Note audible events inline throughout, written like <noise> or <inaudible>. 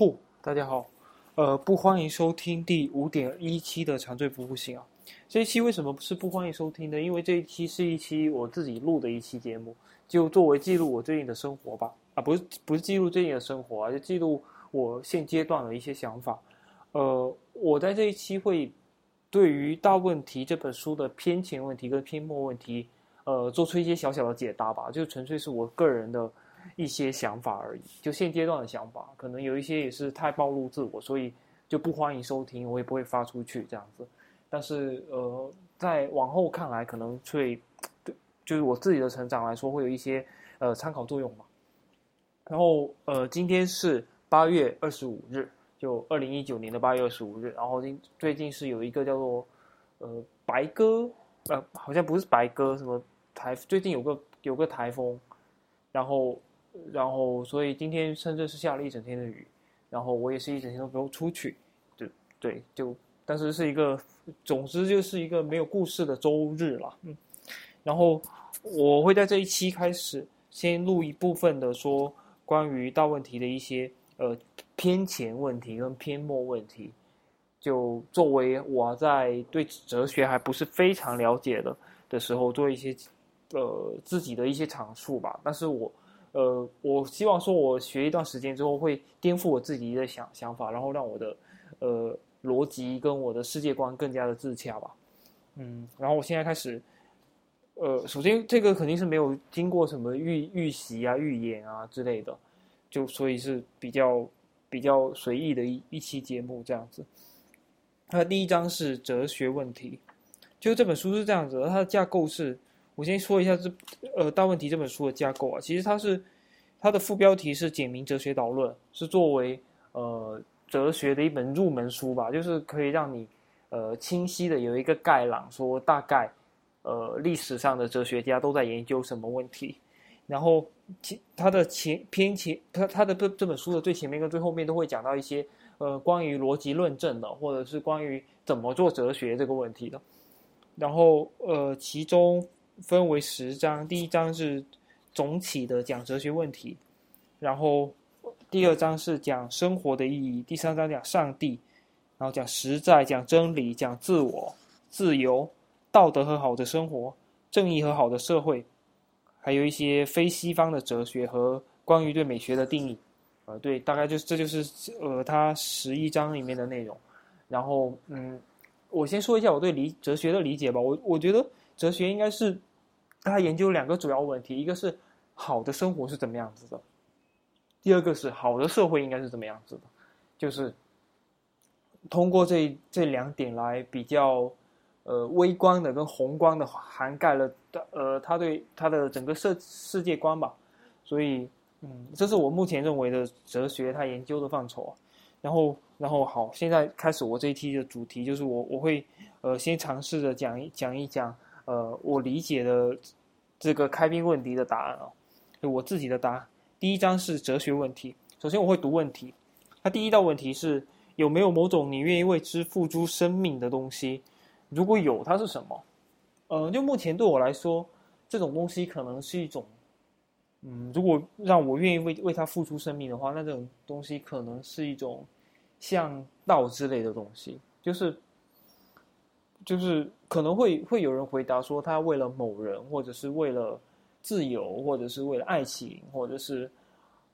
呼，大家好，呃，不欢迎收听第五点一期的长醉不复醒啊。这一期为什么是不欢迎收听呢？因为这一期是一期我自己录的一期节目，就作为记录我最近的生活吧。啊，不是不是记录最近的生活啊，就记录我现阶段的一些想法。呃，我在这一期会对于《大问题》这本书的偏前问题跟篇末问题，呃，做出一些小小的解答吧，就纯粹是我个人的。一些想法而已，就现阶段的想法，可能有一些也是太暴露自我，所以就不欢迎收听，我也不会发出去这样子。但是呃，在往后看来，可能会对，就是我自己的成长来说，会有一些呃参考作用嘛。然后呃，今天是八月二十五日，就二零一九年的八月二十五日。然后今最近是有一个叫做呃白鸽，呃好像不是白鸽，什么台最近有个有个台风，然后。然后，所以今天深圳是下了一整天的雨，然后我也是一整天都不用出去，对对，就但是是一个，总之就是一个没有故事的周日了，嗯，然后我会在这一期开始先录一部分的说关于大问题的一些呃偏前问题跟偏末问题，就作为我在对哲学还不是非常了解的的时候做一些呃自己的一些阐述吧，但是我。呃，我希望说，我学一段时间之后，会颠覆我自己的想想法，然后让我的呃逻辑跟我的世界观更加的自洽吧。嗯，然后我现在开始，呃，首先这个肯定是没有经过什么预预习啊、预演啊之类的，就所以是比较比较随意的一一期节目这样子。它第一章是哲学问题，就这本书是这样子，它的架构是。我先说一下这，呃，大问题这本书的架构啊，其实它是它的副标题是《简明哲学导论》，是作为呃哲学的一本入门书吧，就是可以让你呃清晰的有一个概览，说大概呃历史上的哲学家都在研究什么问题，然后前它的前偏前，它它的这这本书的最前面跟最后面都会讲到一些呃关于逻辑论证的，或者是关于怎么做哲学这个问题的，然后呃其中。分为十章，第一章是总体的讲哲学问题，然后第二章是讲生活的意义，第三章讲上帝，然后讲实在，讲真理，讲自我、自由、道德和好的生活、正义和好的社会，还有一些非西方的哲学和关于对美学的定义。呃，对，大概就是这就是呃，它十一章里面的内容。然后，嗯，我先说一下我对理哲学的理解吧。我我觉得哲学应该是。他研究两个主要问题，一个是好的生活是怎么样子的，第二个是好的社会应该是怎么样子的，就是通过这这两点来比较，呃，微观的跟宏观的涵盖了的，呃，他对他的整个世世界观吧，所以，嗯，这是我目前认为的哲学他研究的范畴。然后，然后好，现在开始我这一期的主题就是我我会呃先尝试着讲一讲一讲。呃，我理解的这个开篇问题的答案啊，就我自己的答案。第一章是哲学问题，首先我会读问题。它第一道问题是有没有某种你愿意为之付出生命的东西？如果有，它是什么？呃，就目前对我来说，这种东西可能是一种，嗯，如果让我愿意为为它付出生命的话，那这种东西可能是一种像道之类的东西，就是。就是可能会会有人回答说，他为了某人，或者是为了自由，或者是为了爱情，或者是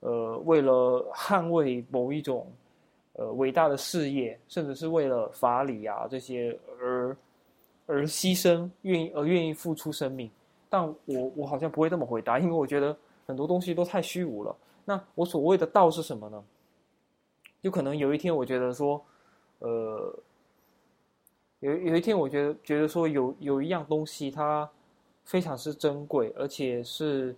呃为了捍卫某一种呃伟大的事业，甚至是为了法理啊这些而而牺牲，愿意而愿意付出生命。但我我好像不会这么回答，因为我觉得很多东西都太虚无了。那我所谓的道是什么呢？就可能有一天我觉得说，呃。有有一天，我觉得觉得说有有一样东西，它非常是珍贵，而且是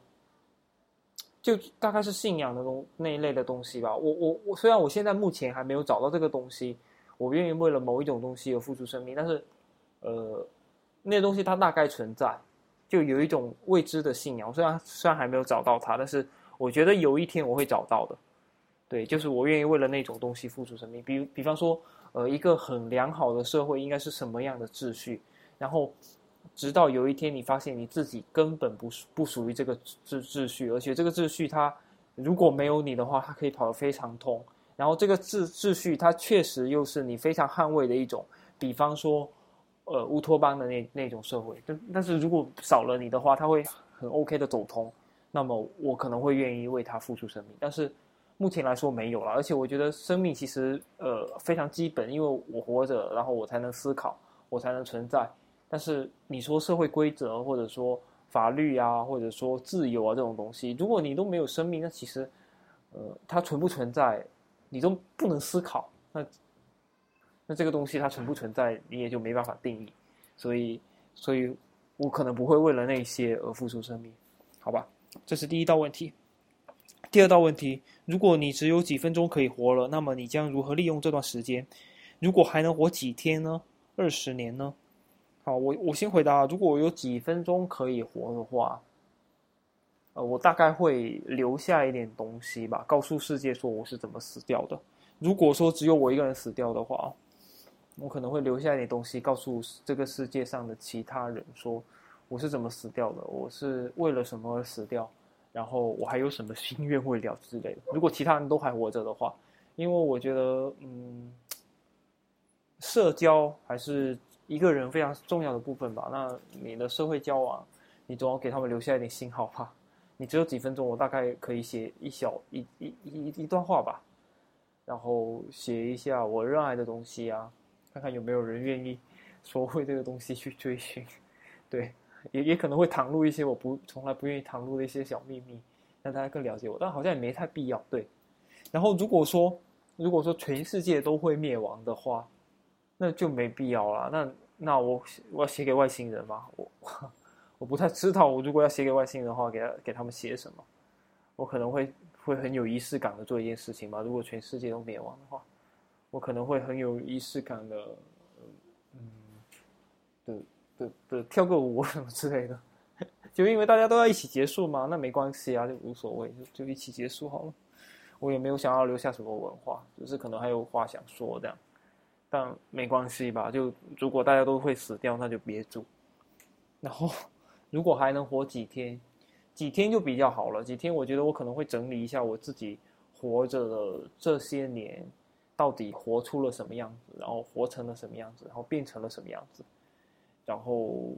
就大概是信仰的东那一类的东西吧。我我我虽然我现在目前还没有找到这个东西，我愿意为了某一种东西而付出生命，但是呃，那东西它大概存在，就有一种未知的信仰。虽然虽然还没有找到它，但是我觉得有一天我会找到的。对，就是我愿意为了那种东西付出生命。比比方说。呃，一个很良好的社会应该是什么样的秩序？然后，直到有一天你发现你自己根本不属不属于这个秩秩序，而且这个秩序它如果没有你的话，它可以跑得非常通。然后这个秩秩序，它确实又是你非常捍卫的一种，比方说，呃，乌托邦的那那种社会。但但是如果少了你的话，它会很 OK 的走通，那么我可能会愿意为它付出生命。但是目前来说没有了，而且我觉得生命其实呃非常基本，因为我活着，然后我才能思考，我才能存在。但是你说社会规则，或者说法律啊，或者说自由啊这种东西，如果你都没有生命，那其实呃它存不存在？你都不能思考，那那这个东西它存不存在，你也就没办法定义。所以，所以我可能不会为了那些而付出生命，好吧？这是第一道问题。第二道问题：如果你只有几分钟可以活了，那么你将如何利用这段时间？如果还能活几天呢？二十年呢？好，我我先回答：如果我有几分钟可以活的话。呃，我大概会留下一点东西吧，告诉世界说我是怎么死掉的。如果说只有我一个人死掉的话，我可能会留下一点东西，告诉这个世界上的其他人说我是怎么死掉的，我是为了什么而死掉，然后我还有什么心愿未了之类的。如果其他人都还活着的话，因为我觉得，嗯，社交还是一个人非常重要的部分吧。那你的社会交往，你总要给他们留下一点信号吧。你只有几分钟，我大概可以写一小一一一一段话吧，然后写一下我热爱的东西啊，看看有没有人愿意说为这个东西去追寻，<laughs> 对，也也可能会袒露一些我不从来不愿意袒露的一些小秘密，让大家更了解我，但好像也没太必要，对。然后如果说如果说全世界都会灭亡的话，那就没必要了。那那我我要写给外星人吗？我。<laughs> 我不太知道，我如果要写给外星人的话，给他给他们写什么？我可能会会很有仪式感的做一件事情吧。如果全世界都灭亡的话，我可能会很有仪式感的，的的跳个舞什么之类的。<laughs> 就因为大家都要一起结束嘛，那没关系啊，就无所谓，就就一起结束好了。我也没有想要留下什么文化，就是可能还有话想说这样，但没关系吧。就如果大家都会死掉，那就别住。然后。如果还能活几天，几天就比较好了。几天，我觉得我可能会整理一下我自己活着的这些年，到底活出了什么样子，然后活成了什么样子，然后变成了什么样子，然后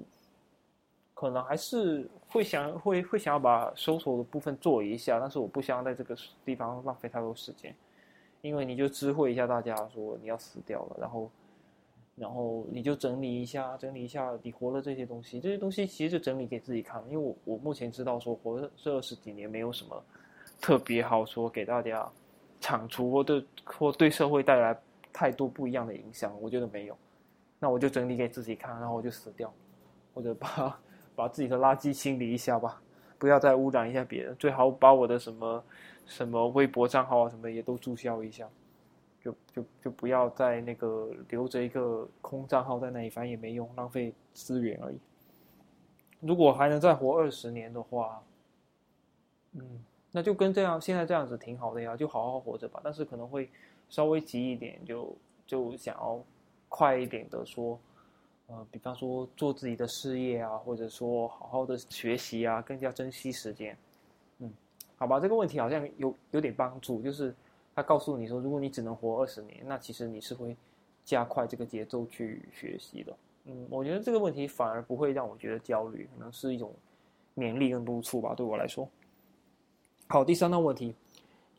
可能还是会想会会想要把搜索的部分做一下，但是我不想在这个地方浪费太多时间，因为你就知会一下大家说你要死掉了，然后。然后你就整理一下，整理一下你活的这些东西，这些东西其实就整理给自己看。因为我我目前知道说活了这二十几年没有什么特别好说给大家铲除或对或对社会带来太多不一样的影响，我觉得没有。那我就整理给自己看，然后我就死掉，或者把把自己的垃圾清理一下吧，不要再污染一下别人。最好把我的什么什么微博账号啊什么也都注销一下。就就就不要在那个留着一个空账号在那里，反正也没用，浪费资源而已。如果还能再活二十年的话，嗯，那就跟这样现在这样子挺好的呀，就好好活着吧。但是可能会稍微急一点，就就想要快一点的说，呃，比方说做自己的事业啊，或者说好好的学习啊，更加珍惜时间。嗯，好吧，这个问题好像有有点帮助，就是。他告诉你说，如果你只能活二十年，那其实你是会加快这个节奏去学习的。嗯，我觉得这个问题反而不会让我觉得焦虑，可能是一种勉励跟督促吧，对我来说。好，第三道问题，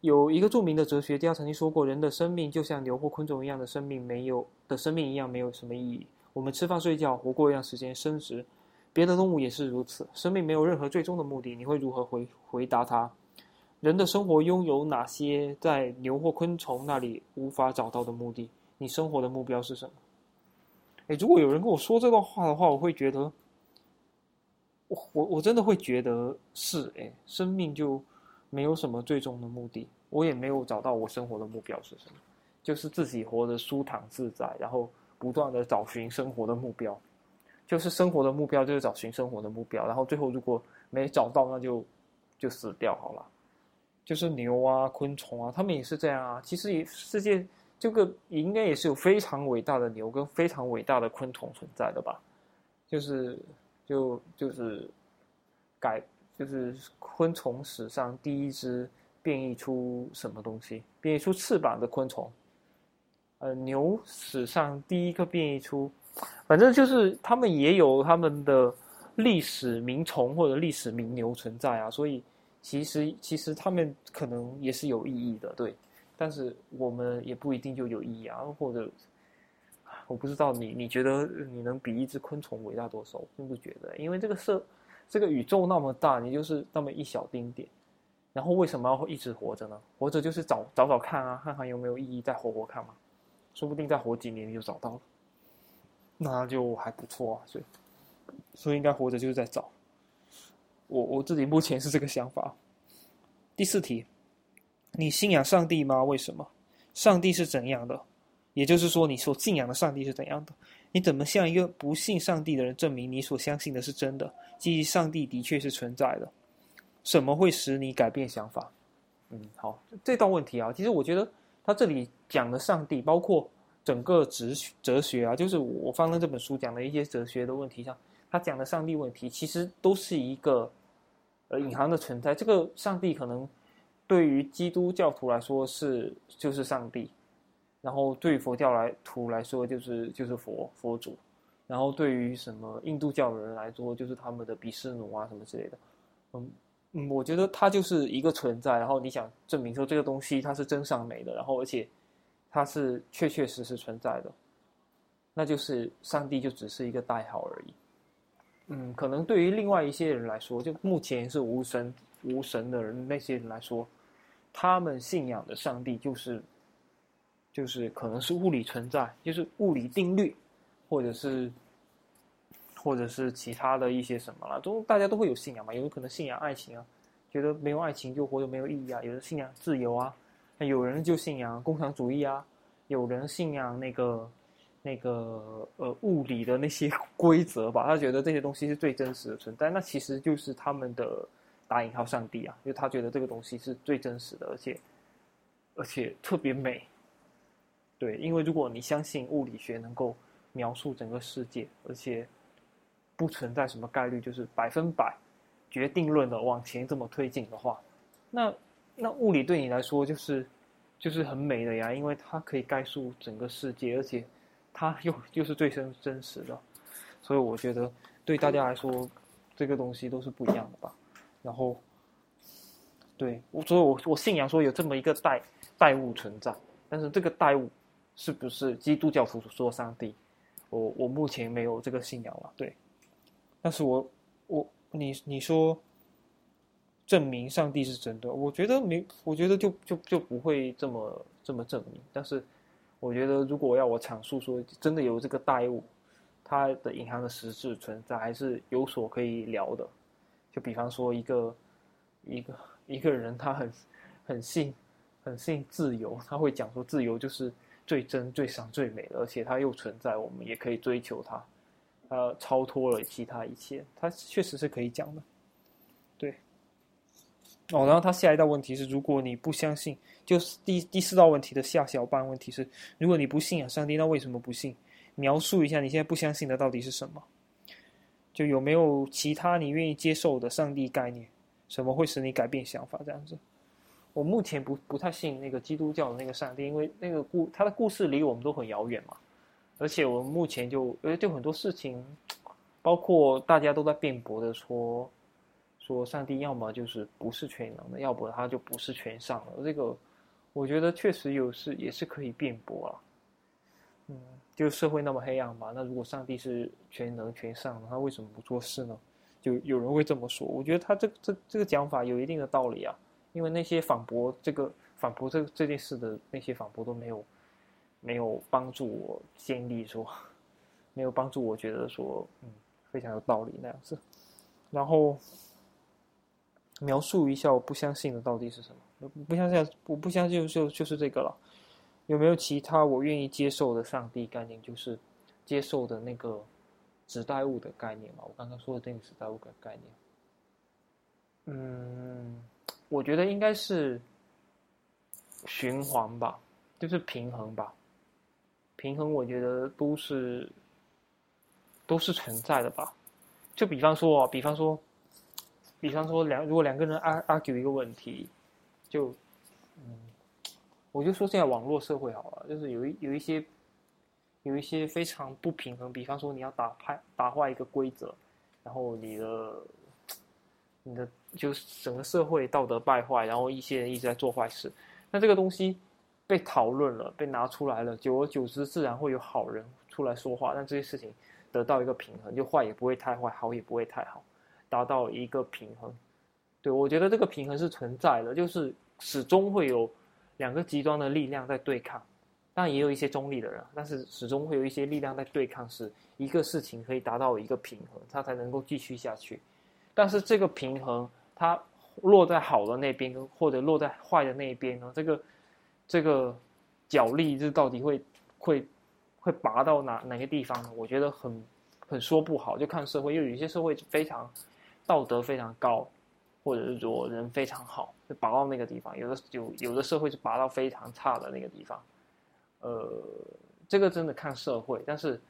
有一个著名的哲学家曾经说过，人的生命就像牛或昆虫一样的生命，没有的生命一样没有什么意义。我们吃饭睡觉，活过一段时间，升职，别的动物也是如此，生命没有任何最终的目的。你会如何回回答他？人的生活拥有哪些在牛或昆虫那里无法找到的目的？你生活的目标是什么？哎，如果有人跟我说这段话的话，我会觉得，我我我真的会觉得是哎，生命就没有什么最终的目的，我也没有找到我生活的目标是什么，就是自己活得舒坦自在，然后不断的找寻生活的目标，就是生活的目标就是找寻生活的目标，然后最后如果没找到，那就就死掉好了。就是牛啊，昆虫啊，他们也是这样啊。其实也世界这个应该也是有非常伟大的牛跟非常伟大的昆虫存在的吧？就是就就是改就是昆虫史上第一只变异出什么东西？变异出翅膀的昆虫。呃，牛史上第一个变异出，反正就是他们也有他们的历史名虫或者历史名牛存在啊，所以其实其实他们可能也是有意义的，对。但是我们也不一定就有意义啊，或者我不知道你你觉得你能比一只昆虫伟大多少？并不觉得，因为这个社这个宇宙那么大，你就是那么一小丁点。然后为什么要一直活着呢？活着就是找找找看啊，看看有没有意义，再活活看嘛。说不定再活几年你就找到了，那就还不错啊。所以，所以应该活着就是在找。我我自己目前是这个想法。第四题，你信仰上帝吗？为什么？上帝是怎样的？也就是说，你所信仰的上帝是怎样的？你怎么向一个不信上帝的人证明你所相信的是真的？即上帝的确是存在的。什么会使你改变想法？嗯，好，这道问题啊，其实我觉得他这里讲的上帝，包括整个哲哲学啊，就是我放在这本书讲的一些哲学的问题上，他讲的上帝问题，其实都是一个呃隐含的存在。这个上帝可能对于基督教徒来说是就是上帝，然后对佛教来徒来说就是就是佛佛祖，然后对于什么印度教的人来说就是他们的比湿奴啊什么之类的，嗯。嗯，我觉得它就是一个存在，然后你想证明说这个东西它是真善美的，然后而且它是确确实实存在的，那就是上帝就只是一个代号而已。嗯，可能对于另外一些人来说，就目前是无神无神的人那些人来说，他们信仰的上帝就是就是可能是物理存在，就是物理定律，或者是。或者是其他的一些什么了，都大家都会有信仰嘛。有人可能信仰爱情啊，觉得没有爱情就活得没有意义啊。有人信仰自由啊，那有人就信仰共产主义啊。有人信仰那个那个呃物理的那些 <laughs> 规则吧，他觉得这些东西是最真实的存在。那其实就是他们的打引号上帝啊，因为他觉得这个东西是最真实的，而且而且特别美。对，因为如果你相信物理学能够描述整个世界，而且不存在什么概率，就是百分百决定论的往前这么推进的话，那那物理对你来说就是就是很美的呀，因为它可以概述整个世界，而且它又又是最真真实的，所以我觉得对大家来说这个东西都是不一样的吧。然后，对我所以我我信仰说有这么一个代代物存在，但是这个代物是不是基督教徒说上帝？我我目前没有这个信仰了，对。但是我，我你你说证明上帝是真的，我觉得没，我觉得就就就不会这么这么证明。但是，我觉得如果要我阐述说真的有这个代物，它的银行的实质存在，还是有所可以聊的。就比方说一个一个一个人，他很很信很信自由，他会讲说自由就是最真、最善、最美，而且它又存在，我们也可以追求它。呃，超脱了其他一切，它确实是可以讲的，对。哦，然后他下一道问题是：如果你不相信，就是第第四道问题的下小半问题是：如果你不信仰上帝，那为什么不信？描述一下你现在不相信的到底是什么？就有没有其他你愿意接受的上帝概念？什么会使你改变想法？这样子。我目前不不太信那个基督教的那个上帝，因为那个故他的故事离我们都很遥远嘛。而且我们目前就呃，就很多事情，包括大家都在辩驳的说，说上帝要么就是不是全能的，要不他就不是全上的。这个我觉得确实有是也是可以辩驳了。嗯，就社会那么黑暗嘛，那如果上帝是全能全上的，他为什么不做事呢？就有人会这么说。我觉得他这这这个讲法有一定的道理啊，因为那些反驳这个反驳这这件事的那些反驳都没有。没有帮助我建立说，没有帮助我觉得说，嗯，非常有道理那样子。然后描述一下我不相信的到底是什么？不相信，我不相信就就是这个了。有没有其他我愿意接受的上帝概念？就是接受的那个指代物的概念嘛？我刚刚说的那个指代物的概念。嗯，我觉得应该是循环吧，就是平衡吧。平衡，我觉得都是都是存在的吧。就比方说，比方说，比方说两如果两个人 argue 一个问题，就嗯，我就说现在网络社会好了，就是有一有一些有一些非常不平衡，比方说你要打派打坏一个规则，然后你的你的就是整个社会道德败坏，然后一些人一直在做坏事，那这个东西被讨论了，被拿出来了，久而久之，自然会有好人出来说话，让这些事情得到一个平衡，就坏也不会太坏，好也不会太好，达到一个平衡。对我觉得这个平衡是存在的，就是始终会有两个极端的力量在对抗，但也有一些中立的人，但是始终会有一些力量在对抗，是一个事情可以达到一个平衡，它才能够继续下去。但是这个平衡，它落在好的那边，或者落在坏的那一边呢？这个这个角力，这到底会会会拔到哪哪个地方呢？我觉得很很说不好，就看社会，因为有些社会非常道德非常高，或者是说人非常好，就拔到那个地方；有的有有的社会是拔到非常差的那个地方。呃，这个真的看社会，但是。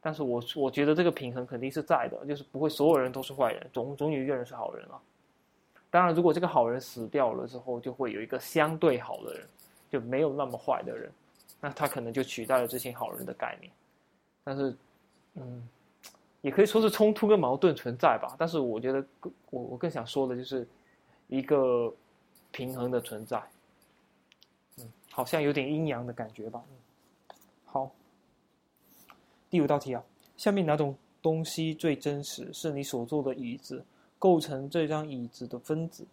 但是我我觉得这个平衡肯定是在的，就是不会所有人都是坏人，总总有一个人是好人啊。当然，如果这个好人死掉了之后，就会有一个相对好的人，就没有那么坏的人，那他可能就取代了这些好人的概念。但是，嗯，也可以说是冲突跟矛盾存在吧。但是我觉得，我我更想说的就是一个平衡的存在。嗯，好像有点阴阳的感觉吧。嗯，第五道题啊，下面哪种东西最真实？是你所坐的椅子构成这张椅子的分子，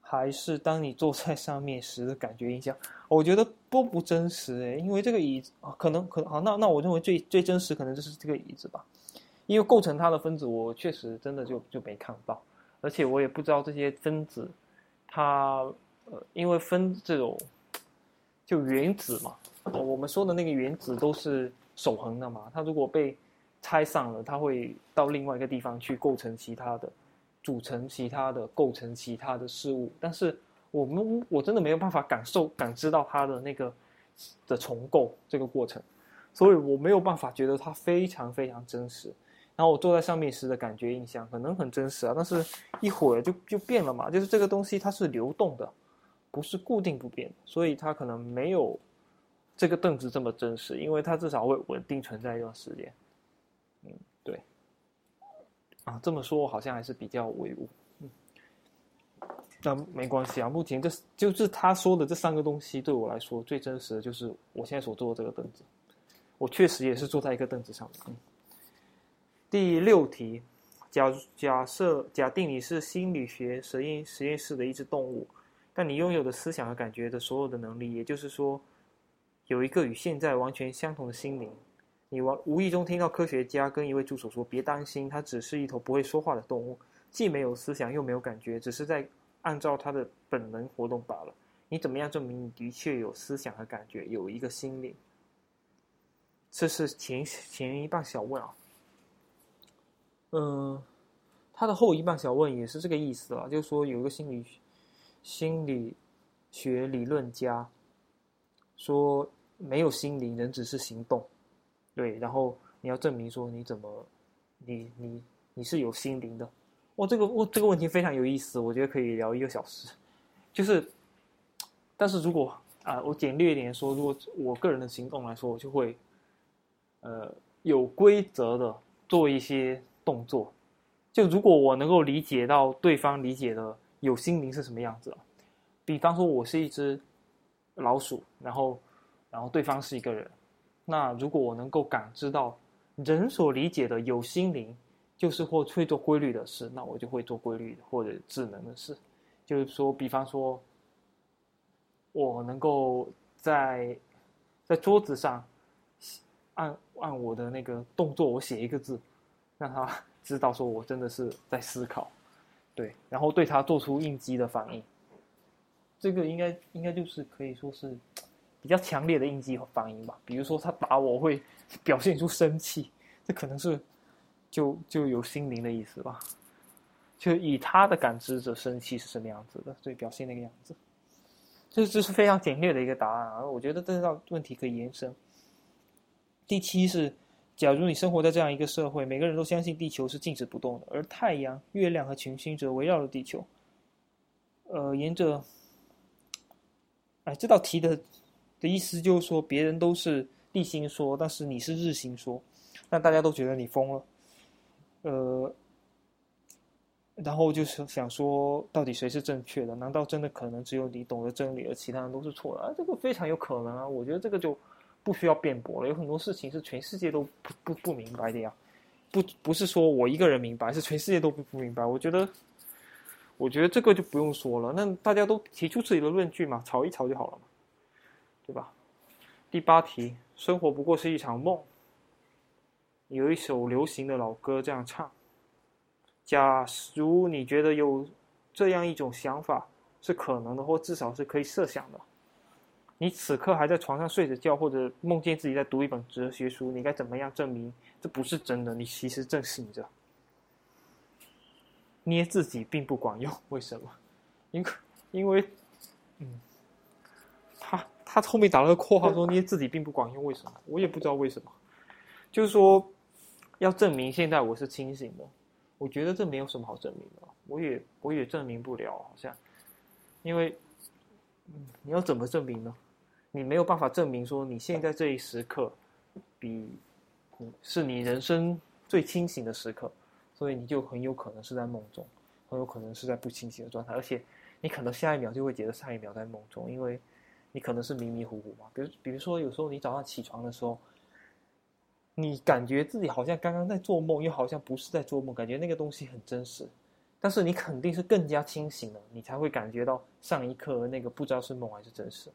还是当你坐在上面时的感觉印象？我觉得都不真实诶，因为这个椅子啊，可能可能好，那那我认为最最真实可能就是这个椅子吧，因为构成它的分子，我确实真的就就没看到，而且我也不知道这些分子，它呃，因为分这种就原子嘛，我们说的那个原子都是。守恒的嘛，它如果被拆散了，它会到另外一个地方去构成其他的，组成其他的，构成其他的事物。但是我们我真的没有办法感受、感知到它的那个的重构这个过程，所以我没有办法觉得它非常非常真实。然后我坐在上面时的感觉印象可能很真实啊，但是一会儿就就变了嘛，就是这个东西它是流动的，不是固定不变，所以它可能没有。这个凳子这么真实，因为它至少会稳定存在一段时间。嗯，对。啊，这么说好像还是比较唯物。嗯，那没关系啊。目前这就是他说的这三个东西，对我来说最真实的就是我现在所坐的这个凳子。我确实也是坐在一个凳子上的。嗯。第六题，假假设假定你是心理学实验实验室的一只动物，但你拥有的思想和感觉的所有的能力，也就是说。有一个与现在完全相同的心灵，你无无意中听到科学家跟一位助手说：“别担心，它只是一头不会说话的动物，既没有思想又没有感觉，只是在按照它的本能活动罢了。”你怎么样证明你的确有思想和感觉，有一个心灵？这是前前一半小问啊。嗯，他的后一半小问也是这个意思了，就是说有一个心理心理学理论家。说没有心灵，人只是行动，对。然后你要证明说你怎么，你你你是有心灵的。哇，这个我这个问题非常有意思，我觉得可以聊一个小时。就是，但是如果啊，我简略一点说，如果我个人的行动来说，我就会，呃，有规则的做一些动作。就如果我能够理解到对方理解的有心灵是什么样子，比方说我是一只。老鼠，然后，然后对方是一个人，那如果我能够感知到人所理解的有心灵，就是或会做规律的事，那我就会做规律或者智能的事。就是说，比方说，我能够在在桌子上按按我的那个动作，我写一个字，让他知道说我真的是在思考，对，然后对他做出应激的反应。这个应该应该就是可以说是比较强烈的应激反应吧。比如说他打我会表现出生气，这可能是就就有心灵的意思吧。就以他的感知者生气是什么样子的，所以表现那个样子。这这是非常简略的一个答案啊！我觉得这道问题可以延伸。第七是，假如你生活在这样一个社会，每个人都相信地球是静止不动的，而太阳、月亮和群星则围绕着地球，呃，沿着。哎，这道题的的意思就是说，别人都是地心说，但是你是日心说，那大家都觉得你疯了，呃，然后就是想说，到底谁是正确的？难道真的可能只有你懂得真理，而其他人都是错的？啊，这个非常有可能啊！我觉得这个就不需要辩驳了，有很多事情是全世界都不不不明白的呀，不不是说我一个人明白，是全世界都不不明白。我觉得。我觉得这个就不用说了，那大家都提出自己的论据嘛，吵一吵就好了嘛，对吧？第八题，生活不过是一场梦。有一首流行的老歌这样唱：假如你觉得有这样一种想法是可能的，或至少是可以设想的，你此刻还在床上睡着觉，或者梦见自己在读一本哲学书，你该怎么样证明这不是真的？你其实正醒着。捏自己并不管用，<laughs> 为什么？因为因为，嗯，他他后面打了个括号说捏自己并不管用，为什么？我也不知道为什么。就是说，要证明现在我是清醒的，我觉得这没有什么好证明的，我也我也证明不了，好像，因为，嗯，你要怎么证明呢？你没有办法证明说你现在这一时刻，比，是你人生最清醒的时刻。所以你就很有可能是在梦中，很有可能是在不清醒的状态，而且你可能下一秒就会觉得上一秒在梦中，因为你可能是迷迷糊糊嘛。比如，比如说有时候你早上起床的时候，你感觉自己好像刚刚在做梦，又好像不是在做梦，感觉那个东西很真实，但是你肯定是更加清醒了，你才会感觉到上一刻那个不知道是梦还是真实。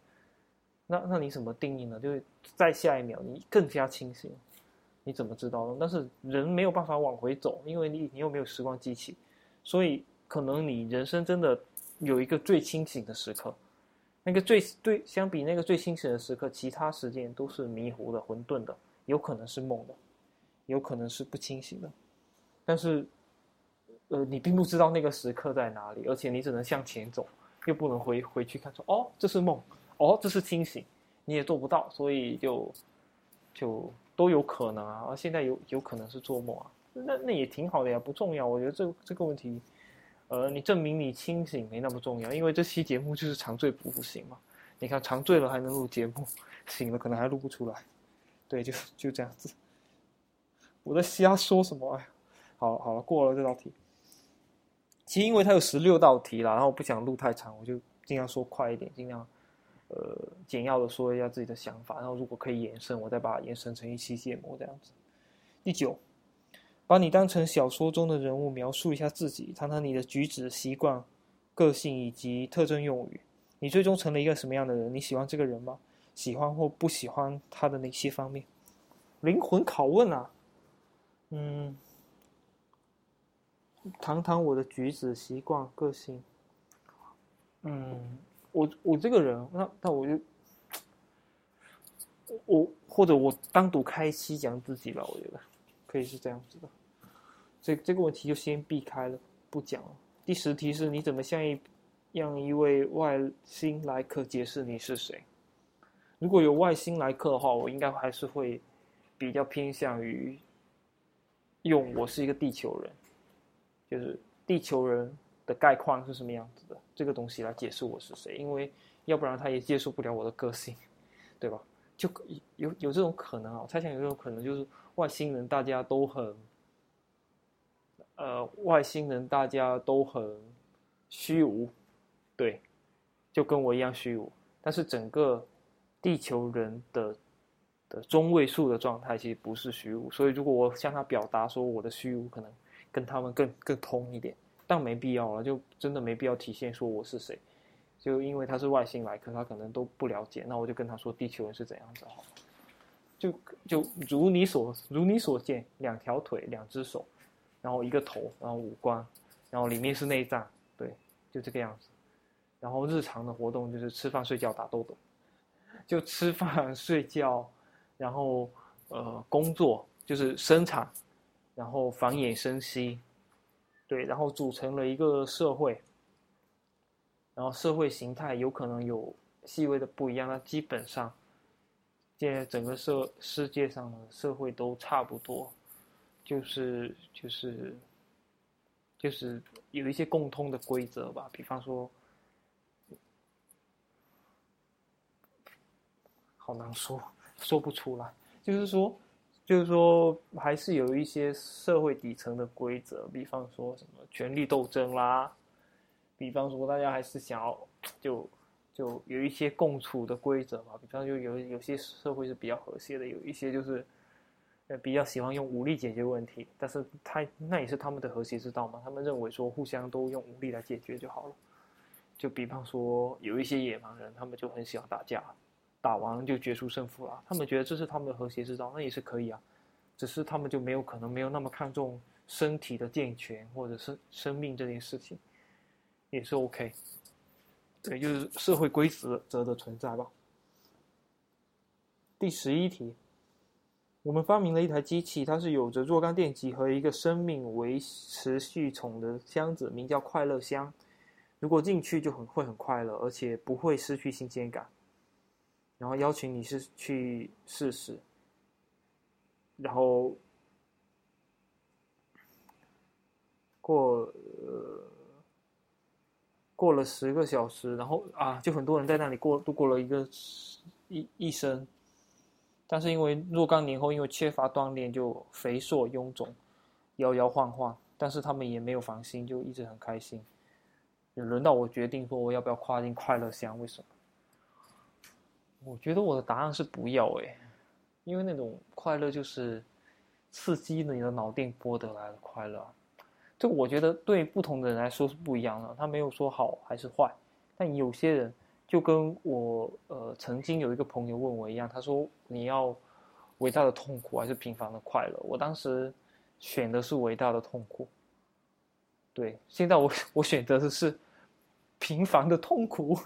那那你怎么定义呢？就是在下一秒你更加清醒。你怎么知道呢？但是人没有办法往回走，因为你你又没有时光机器，所以可能你人生真的有一个最清醒的时刻，那个最对相比那个最清醒的时刻，其他时间都是迷糊的、混沌的，有可能是梦的，有可能是不清醒的。但是，呃，你并不知道那个时刻在哪里，而且你只能向前走，又不能回回去看说哦这是梦，哦这是清醒，你也做不到，所以就就。都有可能啊，而现在有有可能是做梦啊，那那也挺好的呀，不重要。我觉得这这个问题，呃，你证明你清醒没那么重要，因为这期节目就是长醉不醒嘛。你看长醉了还能录节目，醒了可能还录不出来。对，就就这样子。我在瞎说什么？哎，好好了，过了这道题。其实因为它有十六道题啦，然后我不想录太长，我就尽量说快一点，尽量。呃，简要的说一下自己的想法，然后如果可以延伸，我再把它延伸成一期节目这样子。第九，把你当成小说中的人物，描述一下自己，谈谈你的举止习惯、个性以及特征用语。你最终成了一个什么样的人？你喜欢这个人吗？喜欢或不喜欢他的哪些方面？灵魂拷问啊！嗯，谈谈我的举止习惯、个性。嗯。我我这个人，那那我就，我或者我单独开一期讲自己吧，我觉得可以是这样子的。这这个问题就先避开了，不讲了。第十题是你怎么向一让一位外星来客解释你是谁？如果有外星来客的话，我应该还是会比较偏向于用我是一个地球人，就是地球人。的概况是什么样子的？这个东西来解释我是谁，因为要不然他也接受不了我的个性，对吧？就有有这种可能啊，我猜想有这种可能，就是外星人大家都很，呃，外星人大家都很虚无，对，就跟我一样虚无。但是整个地球人的的中位数的状态其实不是虚无，所以如果我向他表达说我的虚无，可能跟他们更更通一点。但没必要了，就真的没必要体现说我是谁，就因为他是外星来客，他可能都不了解，那我就跟他说地球人是怎样子好，就就如你所如你所见，两条腿，两只手，然后一个头，然后五官，然后里面是内脏，对，就这个样子，然后日常的活动就是吃饭睡觉打豆豆，就吃饭 <laughs> 睡觉，然后呃工作就是生产，然后繁衍生息。对，然后组成了一个社会，然后社会形态有可能有细微的不一样，那基本上，现在整个社世界上的社会都差不多，就是就是就是有一些共通的规则吧，比方说，好难说，说不出来。就是说，就是说，还是有一些社会底层的规则，比方说什么权力斗争啦，比方说大家还是想要就就有一些共处的规则嘛。比方就有有些社会是比较和谐的，有一些就是呃比较喜欢用武力解决问题，但是他那也是他们的和谐之道嘛。他们认为说互相都用武力来解决就好了。就比方说有一些野蛮人，他们就很喜欢打架。打完就决出胜负了，他们觉得这是他们的和谐之道，那也是可以啊，只是他们就没有可能没有那么看重身体的健全或者是生命这件事情，也是 OK，对，就是社会规则则的存在吧。第十一题，我们发明了一台机器，它是有着若干电极和一个生命维持系统的箱子，名叫快乐箱。如果进去就很会很快乐，而且不会失去新鲜感。然后邀请你是去试试，然后过呃过了十个小时，然后啊，就很多人在那里过度过了一个一一生，但是因为若干年后，因为缺乏锻炼，就肥硕臃肿，摇摇晃晃，但是他们也没有烦心，就一直很开心。轮到我决定说我要不要跨进快乐乡？为什么？我觉得我的答案是不要诶，因为那种快乐就是刺激你的脑电波得来的快乐，这个我觉得对不同的人来说是不一样的。他没有说好还是坏，但有些人就跟我呃曾经有一个朋友问我一样，他说你要伟大的痛苦还是平凡的快乐？我当时选的是伟大的痛苦。对，现在我 <laughs> 我选择的是平凡的痛苦。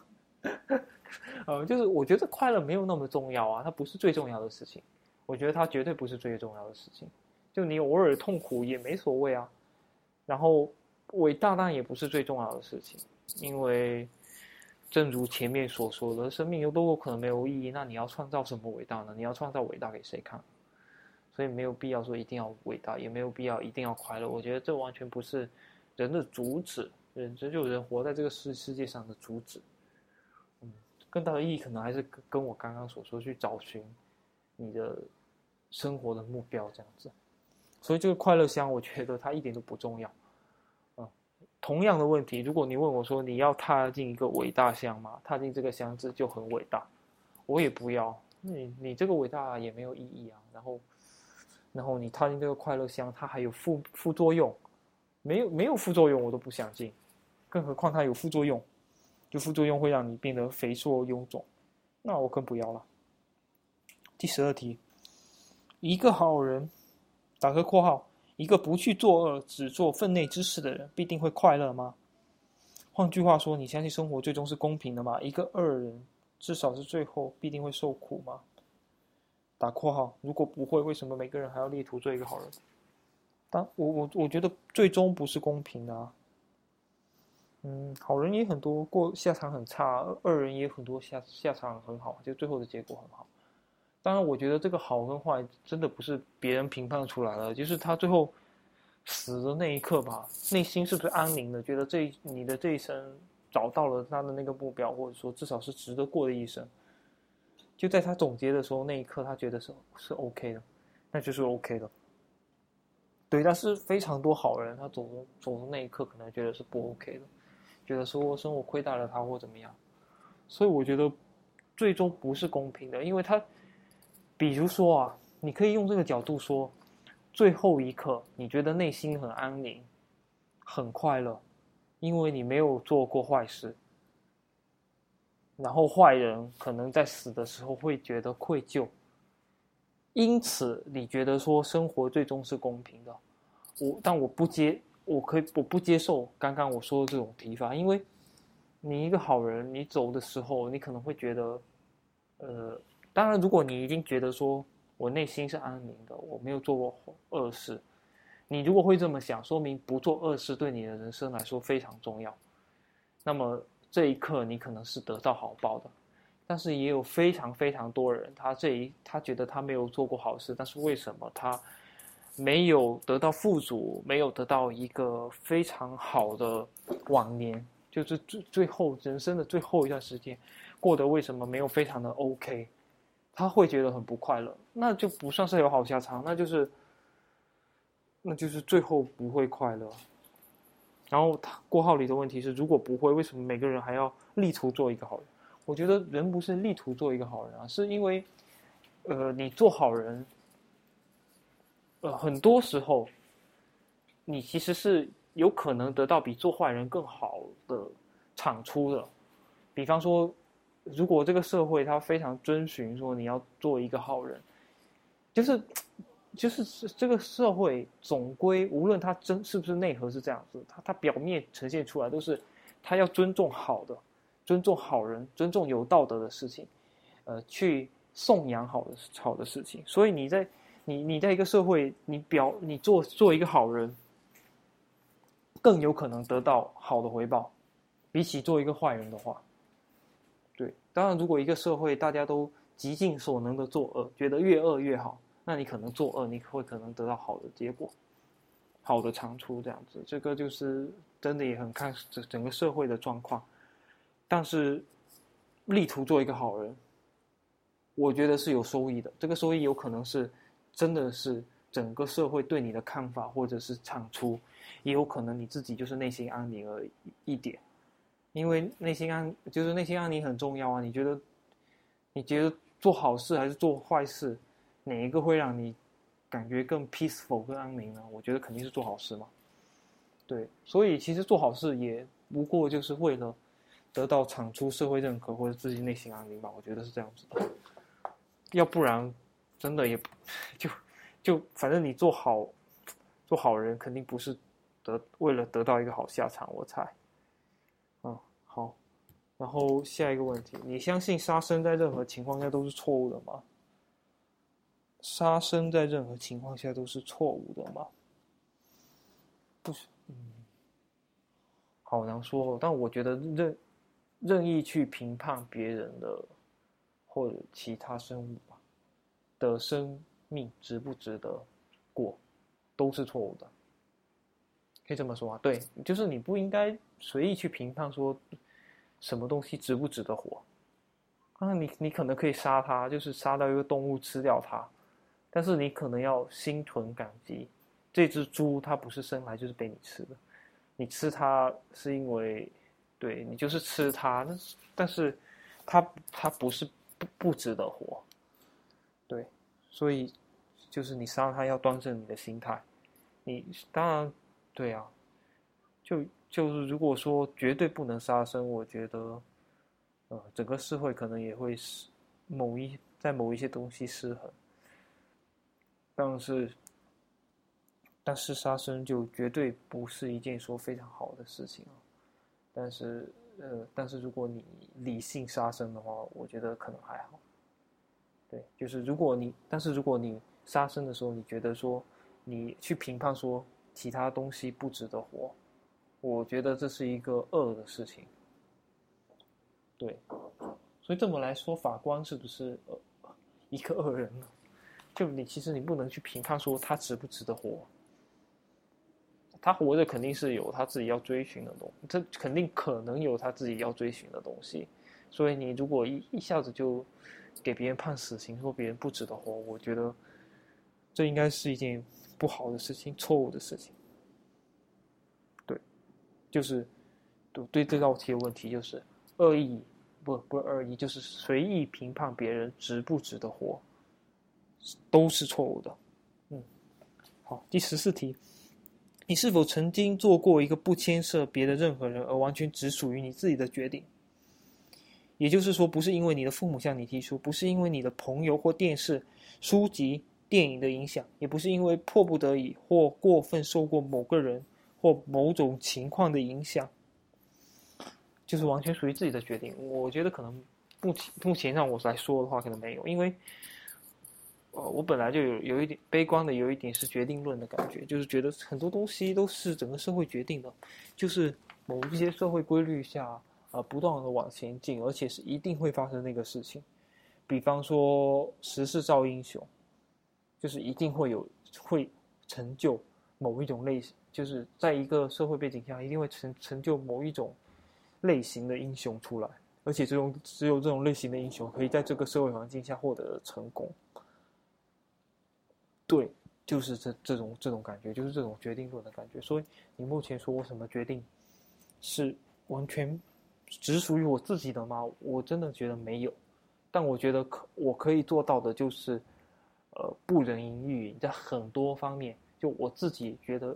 呃，就是我觉得快乐没有那么重要啊，它不是最重要的事情。我觉得它绝对不是最重要的事情。就你偶尔痛苦也没所谓啊。然后伟大当然也不是最重要的事情，因为正如前面所说的，生命有多可能没有意义？那你要创造什么伟大呢？你要创造伟大给谁看？所以没有必要说一定要伟大，也没有必要一定要快乐。我觉得这完全不是人的主旨，人这就人活在这个世世界上的主旨。更大的意义可能还是跟跟我刚刚所说去找寻你的生活的目标这样子，所以这个快乐箱，我觉得它一点都不重要。嗯，同样的问题，如果你问我说你要踏进一个伟大箱吗？踏进这个箱子就很伟大，我也不要。你你这个伟大也没有意义啊。然后然后你踏进这个快乐箱，它还有副副作用，没有没有副作用我都不想进，更何况它有副作用。就副作用会让你变得肥硕臃肿，那我更不要了。第十二题，一个好人，打个括号，一个不去作恶、只做分内之事的人，必定会快乐吗？换句话说，你相信生活最终是公平的吗？一个恶人，至少是最后必定会受苦吗？打括号，如果不会，为什么每个人还要力图做一个好人？但我我我觉得最终不是公平的啊。嗯，好人也很多，过下场很差；恶人也很多，下下场很好，就最后的结果很好。当然，我觉得这个好跟坏真的不是别人评判出来的，就是他最后死的那一刻吧，内心是不是安宁的？觉得这你的这一生找到了他的那个目标，或者说至少是值得过的一生。就在他总结的时候，那一刻他觉得是是 OK 的，那就是 OK 的。对，但是非常多好人，他走的走的那一刻，可能觉得是不 OK 的。觉得说生活亏待了他或怎么样，所以我觉得最终不是公平的，因为他，比如说啊，你可以用这个角度说，最后一刻你觉得内心很安宁，很快乐，因为你没有做过坏事，然后坏人可能在死的时候会觉得愧疚，因此你觉得说生活最终是公平的，我但我不接。我可以，我不接受刚刚我说的这种提法，因为你一个好人，你走的时候，你可能会觉得，呃，当然，如果你已经觉得说我内心是安宁的，我没有做过恶事，你如果会这么想，说明不做恶事对你的人生来说非常重要，那么这一刻你可能是得到好报的，但是也有非常非常多人，他这一他觉得他没有做过好事，但是为什么他？没有得到富足，没有得到一个非常好的晚年，就是最最后人生的最后一段时间，过得为什么没有非常的 OK？他会觉得很不快乐，那就不算是有好下场，那就是，那就是最后不会快乐。然后他括号里的问题是，如果不会，为什么每个人还要力图做一个好人？我觉得人不是力图做一个好人啊，是因为，呃，你做好人，呃，很多时候，你其实是有可能得到比做坏人更好的产出的，比方说。如果这个社会它非常遵循说你要做一个好人，就是，就是这个社会总归无论它真是不是内核是这样子，它它表面呈现出来都是，他要尊重好的，尊重好人，尊重有道德的事情，呃，去颂扬好的好的事情。所以你在你你在一个社会，你表你做做一个好人，更有可能得到好的回报，比起做一个坏人的话。对，当然，如果一个社会大家都极尽所能的作恶，觉得越恶越好，那你可能作恶，你会可能得到好的结果，好的长处这样子。这个就是真的也很看整整个社会的状况。但是，力图做一个好人，我觉得是有收益的。这个收益有可能是真的是整个社会对你的看法，或者是产出，也有可能你自己就是内心安宁而一点。因为内心安，就是内心安宁很重要啊。你觉得，你觉得做好事还是做坏事，哪一个会让你感觉更 peaceful、更安宁呢？我觉得肯定是做好事嘛。对，所以其实做好事也不过就是为了得到产出社会认可或者自己内心安宁吧。我觉得是这样子的。要不然，真的也就就反正你做好做好人，肯定不是得为了得到一个好下场，我猜。嗯好，然后下一个问题，你相信杀生在任何情况下都是错误的吗？杀生在任何情况下都是错误的吗？不是，嗯，好难说。但我觉得任任意去评判别人的或者其他生物的生命值不值得过，都是错误的。可以这么说啊？对，就是你不应该随意去评判说。什么东西值不值得活？啊，你你可能可以杀它，就是杀到一个动物吃掉它，但是你可能要心存感激，这只猪它不是生来就是被你吃的，你吃它是因为，对你就是吃它，但是但是它它不是不不值得活，所以就是你杀他要端正你的心态，你当然对啊，就。就是如果说绝对不能杀生，我觉得，呃，整个社会可能也会是某一在某一些东西失衡。但是，但是杀生就绝对不是一件说非常好的事情啊。但是，呃，但是如果你理性杀生的话，我觉得可能还好。对，就是如果你，但是如果你杀生的时候，你觉得说你去评判说其他东西不值得活。我觉得这是一个恶的事情，对，所以这么来说，法官是不是恶一个恶人呢？就你其实你不能去评判说他值不值得活，他活着肯定是有他自己要追寻的东，这肯定可能有他自己要追寻的东西，所以你如果一一下子就给别人判死刑，说别人不值得活，我觉得这应该是一件不好的事情，错误的事情。对就是，对对这道题的问题就是恶意，不不是恶意，就是随意评判别人值不值得活，都是错误的。嗯，好，第十四题，你是否曾经做过一个不牵涉别的任何人而完全只属于你自己的决定？也就是说，不是因为你的父母向你提出，不是因为你的朋友或电视、书籍、电影的影响，也不是因为迫不得已或过分受过某个人。或某种情况的影响，就是完全属于自己的决定。我觉得可能目前目前让我来说的话，可能没有，因为，呃，我本来就有有一点悲观的，有一点是决定论的感觉，就是觉得很多东西都是整个社会决定的，就是某一些社会规律下，呃，不断的往前进，而且是一定会发生那个事情。比方说时势造英雄，就是一定会有会成就某一种类型。就是在一个社会背景下，一定会成成就某一种类型的英雄出来，而且这种只有这种类型的英雄可以在这个社会环境下获得成功。对，就是这这种这种感觉，就是这种决定论的感觉。所以你目前说我什么决定是完全只属于我自己的吗？我真的觉得没有。但我觉得可我可以做到的就是，呃，不人云亦云，在很多方面，就我自己觉得，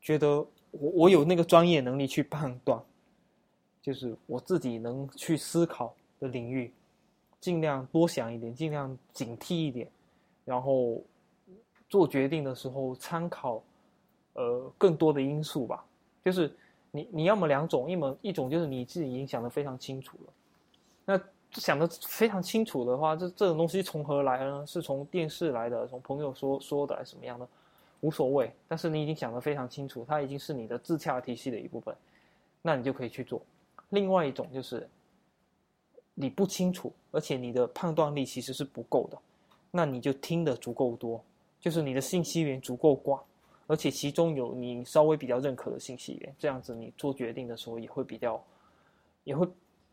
觉得我我有那个专业能力去判断，就是我自己能去思考的领域，尽量多想一点，尽量警惕一点，然后做决定的时候参考，呃，更多的因素吧。就是你你要么两种，一么一种就是你自己已经想的非常清楚了，那。想的非常清楚的话，这这种东西从何来呢？是从电视来的，从朋友说说的，还是什么样的？无所谓。但是你已经想的非常清楚，它已经是你的自洽体系的一部分，那你就可以去做。另外一种就是你不清楚，而且你的判断力其实是不够的，那你就听得足够多，就是你的信息源足够广，而且其中有你稍微比较认可的信息源，这样子你做决定的时候也会比较，也会。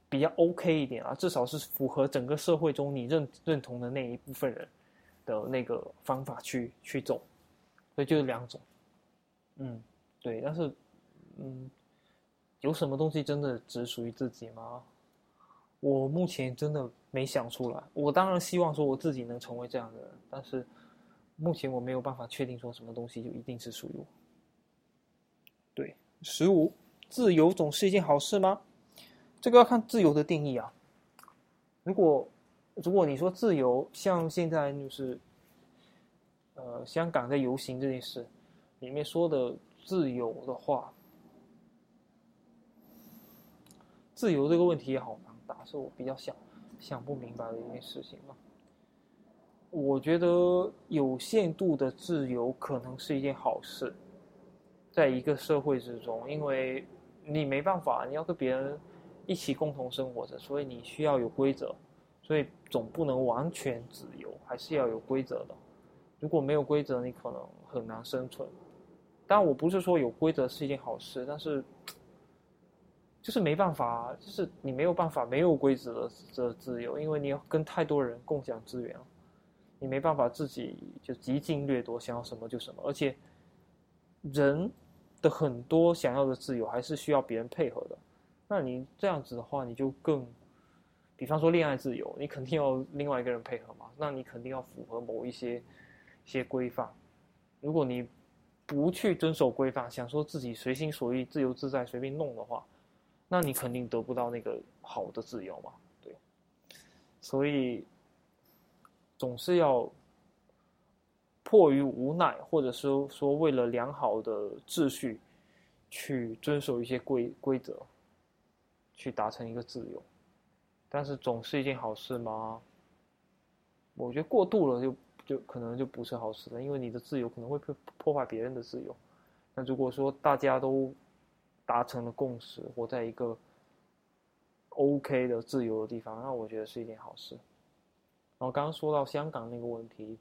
比较 OK 一点啊，至少是符合整个社会中你认认同的那一部分人的那个方法去去走，所以就是两种，嗯，对，但是，嗯，有什么东西真的只属于自己吗？我目前真的没想出来。我当然希望说我自己能成为这样的人，但是目前我没有办法确定说什么东西就一定是属于我。对，十五，自由总是一件好事吗？这个要看自由的定义啊。如果如果你说自由，像现在就是，呃，香港在游行这件事里面说的自由的话，自由这个问题也好难答，是我比较想想不明白的一件事情吧。我觉得有限度的自由可能是一件好事，在一个社会之中，因为你没办法，你要跟别人。一起共同生活着，所以你需要有规则，所以总不能完全自由，还是要有规则的。如果没有规则，你可能很难生存。当然，我不是说有规则是一件好事，但是就是没办法，就是你没有办法没有规则的自由，因为你要跟太多人共享资源了，你没办法自己就极尽掠夺，想要什么就什么。而且人的很多想要的自由，还是需要别人配合的。那你这样子的话，你就更，比方说恋爱自由，你肯定要另外一个人配合嘛，那你肯定要符合某一些些规范。如果你不去遵守规范，想说自己随心所欲、自由自在、随便弄的话，那你肯定得不到那个好的自由嘛，对。所以总是要迫于无奈，或者说说为了良好的秩序，去遵守一些规规则。去达成一个自由，但是总是一件好事吗？我觉得过度了就就可能就不是好事了，因为你的自由可能会破破坏别人的自由。那如果说大家都达成了共识，活在一个 OK 的自由的地方，那我觉得是一件好事。然后刚刚说到香港那个问题，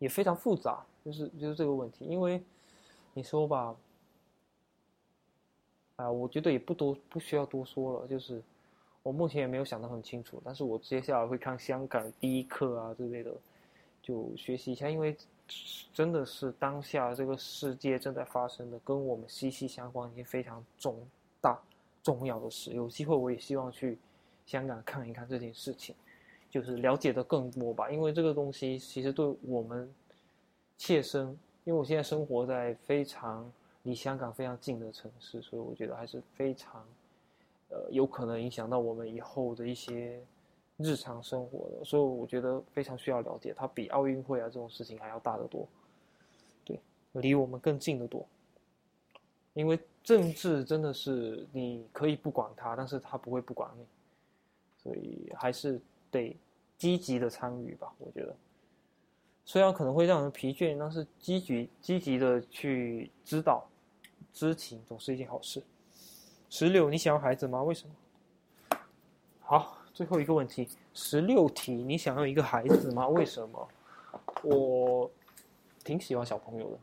也非常复杂，就是就是这个问题，因为你说吧。啊，我觉得也不多，不需要多说了。就是我目前也没有想得很清楚，但是我接下来会看香港第一课啊之类的，就学习一下，因为真的是当下这个世界正在发生的，跟我们息息相关，一件非常重大重要的事。有机会我也希望去香港看一看这件事情，就是了解的更多吧。因为这个东西其实对我们切身，因为我现在生活在非常。离香港非常近的城市，所以我觉得还是非常，呃，有可能影响到我们以后的一些日常生活的，所以我觉得非常需要了解它，比奥运会啊这种事情还要大得多，对，离我们更近的多。因为政治真的是你可以不管它，但是它不会不管你，所以还是得积极的参与吧，我觉得。虽然可能会让人疲倦，但是积极积极的去知道、知情总是一件好事。十六，你想要孩子吗？为什么？好，最后一个问题，十六题，你想要一个孩子吗？为什么？我挺喜欢小朋友的，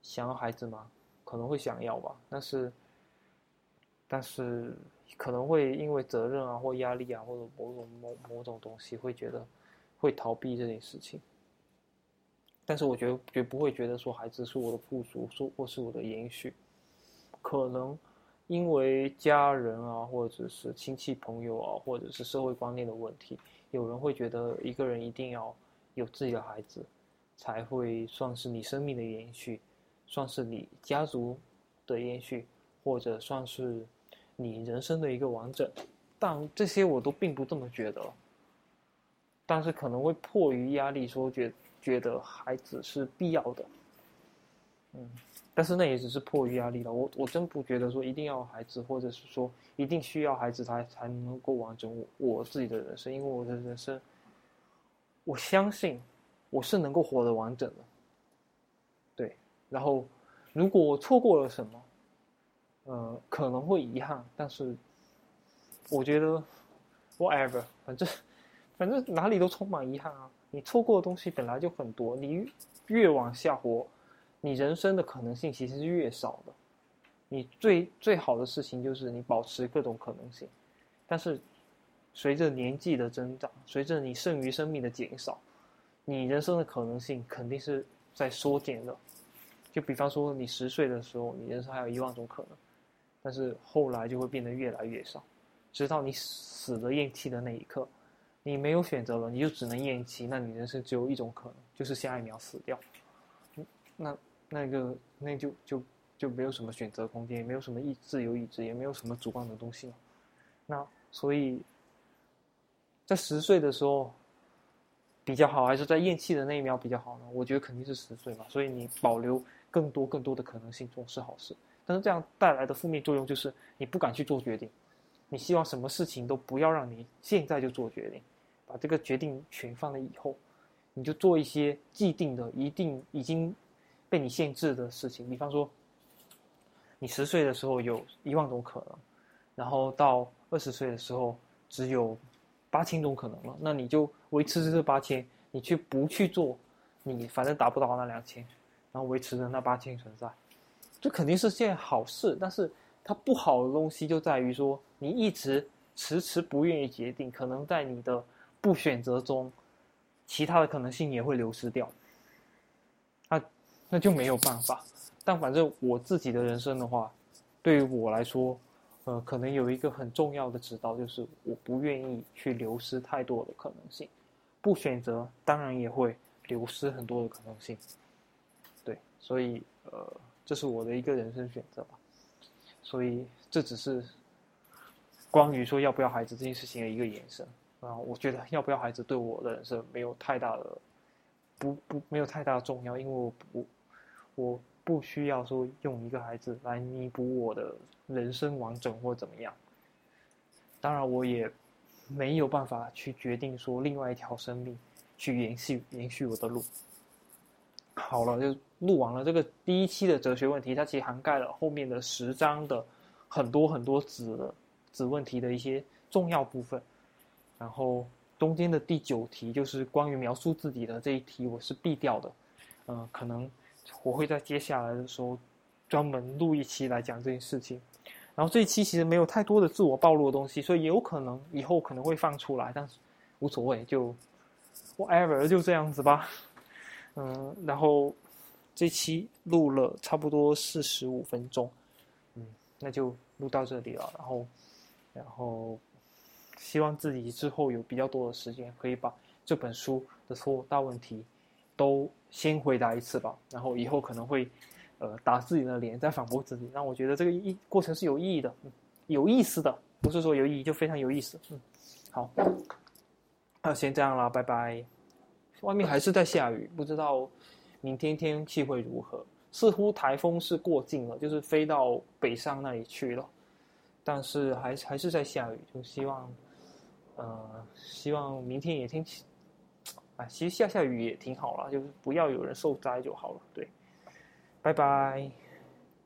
想要孩子吗？可能会想要吧，但是，但是可能会因为责任啊或压力啊或者某种某某种东西会觉得会逃避这件事情。但是我觉得绝不会觉得说孩子是我的附属，说或是我的延续。可能因为家人啊，或者是亲戚朋友啊，或者是社会观念的问题，有人会觉得一个人一定要有自己的孩子，才会算是你生命的延续，算是你家族的延续，或者算是你人生的一个完整。但这些我都并不这么觉得。但是可能会迫于压力说觉。觉得孩子是必要的，嗯，但是那也只是迫于压力了。我我真不觉得说一定要孩子，或者是说一定需要孩子才才能够完整我我自己的人生，因为我的人生，我相信我是能够活得完整的。对，然后如果我错过了什么，呃，可能会遗憾，但是我觉得，whatever，反正反正哪里都充满遗憾啊。你错过的东西本来就很多，你越往下活，你人生的可能性其实是越少的。你最最好的事情就是你保持各种可能性，但是随着年纪的增长，随着你剩余生命的减少，你人生的可能性肯定是在缩减的。就比方说，你十岁的时候，你人生还有一万种可能，但是后来就会变得越来越少，直到你死的咽气的那一刻。你没有选择了，你就只能咽气。那你人生只有一种可能，就是下一秒死掉。那那个那就就就没有什么选择空间，也没有什么意自由意志，也没有什么主观的东西了。那所以，在十岁的时候比较好，还是在咽气的那一秒比较好呢？我觉得肯定是十岁嘛。所以你保留更多更多的可能性，总是好事。但是这样带来的负面作用就是你不敢去做决定，你希望什么事情都不要让你现在就做决定。把这个决定权放在以后，你就做一些既定的、一定已经被你限制的事情。比方说，你十岁的时候有一万种可能，然后到二十岁的时候只有八千种可能了，那你就维持这八千，你去不去做，你反正达不到那两千，然后维持着那八千存在，这肯定是件好事。但是它不好的东西就在于说，你一直迟迟不愿意决定，可能在你的。不选择中，其他的可能性也会流失掉。那那就没有办法。但反正我自己的人生的话，对于我来说，呃，可能有一个很重要的指导，就是我不愿意去流失太多的可能性。不选择，当然也会流失很多的可能性。对，所以呃，这是我的一个人生选择吧。所以这只是关于说要不要孩子这件事情的一个延伸。啊，我觉得要不要孩子对我的人生没有太大的，不不没有太大的重要，因为我不我不需要说用一个孩子来弥补我的人生完整或怎么样。当然，我也没有办法去决定说另外一条生命去延续延续我的路。好了，就录完了这个第一期的哲学问题，它其实涵盖了后面的十章的很多很多子子问题的一些重要部分。然后中间的第九题就是关于描述自己的这一题，我是避掉的。嗯，可能我会在接下来的时候专门录一期来讲这件事情。然后这一期其实没有太多的自我暴露的东西，所以也有可能以后可能会放出来，但是无所谓，就 whatever 就这样子吧。嗯，然后这期录了差不多四十五分钟，嗯，那就录到这里了。然后，然后。希望自己之后有比较多的时间，可以把这本书的所有大问题都先回答一次吧。然后以后可能会，呃，打自己的脸再反驳自己。让我觉得这个一过程是有意义的，有意思的，不是说有意义就非常有意思。嗯，好，那先这样了，拜拜。外面还是在下雨，不知道明天天气会如何。似乎台风是过境了，就是飞到北上那里去了，但是还还是在下雨，就希望。呃，希望明天也天气，啊，其实下下雨也挺好了，就是不要有人受灾就好了。对，拜拜。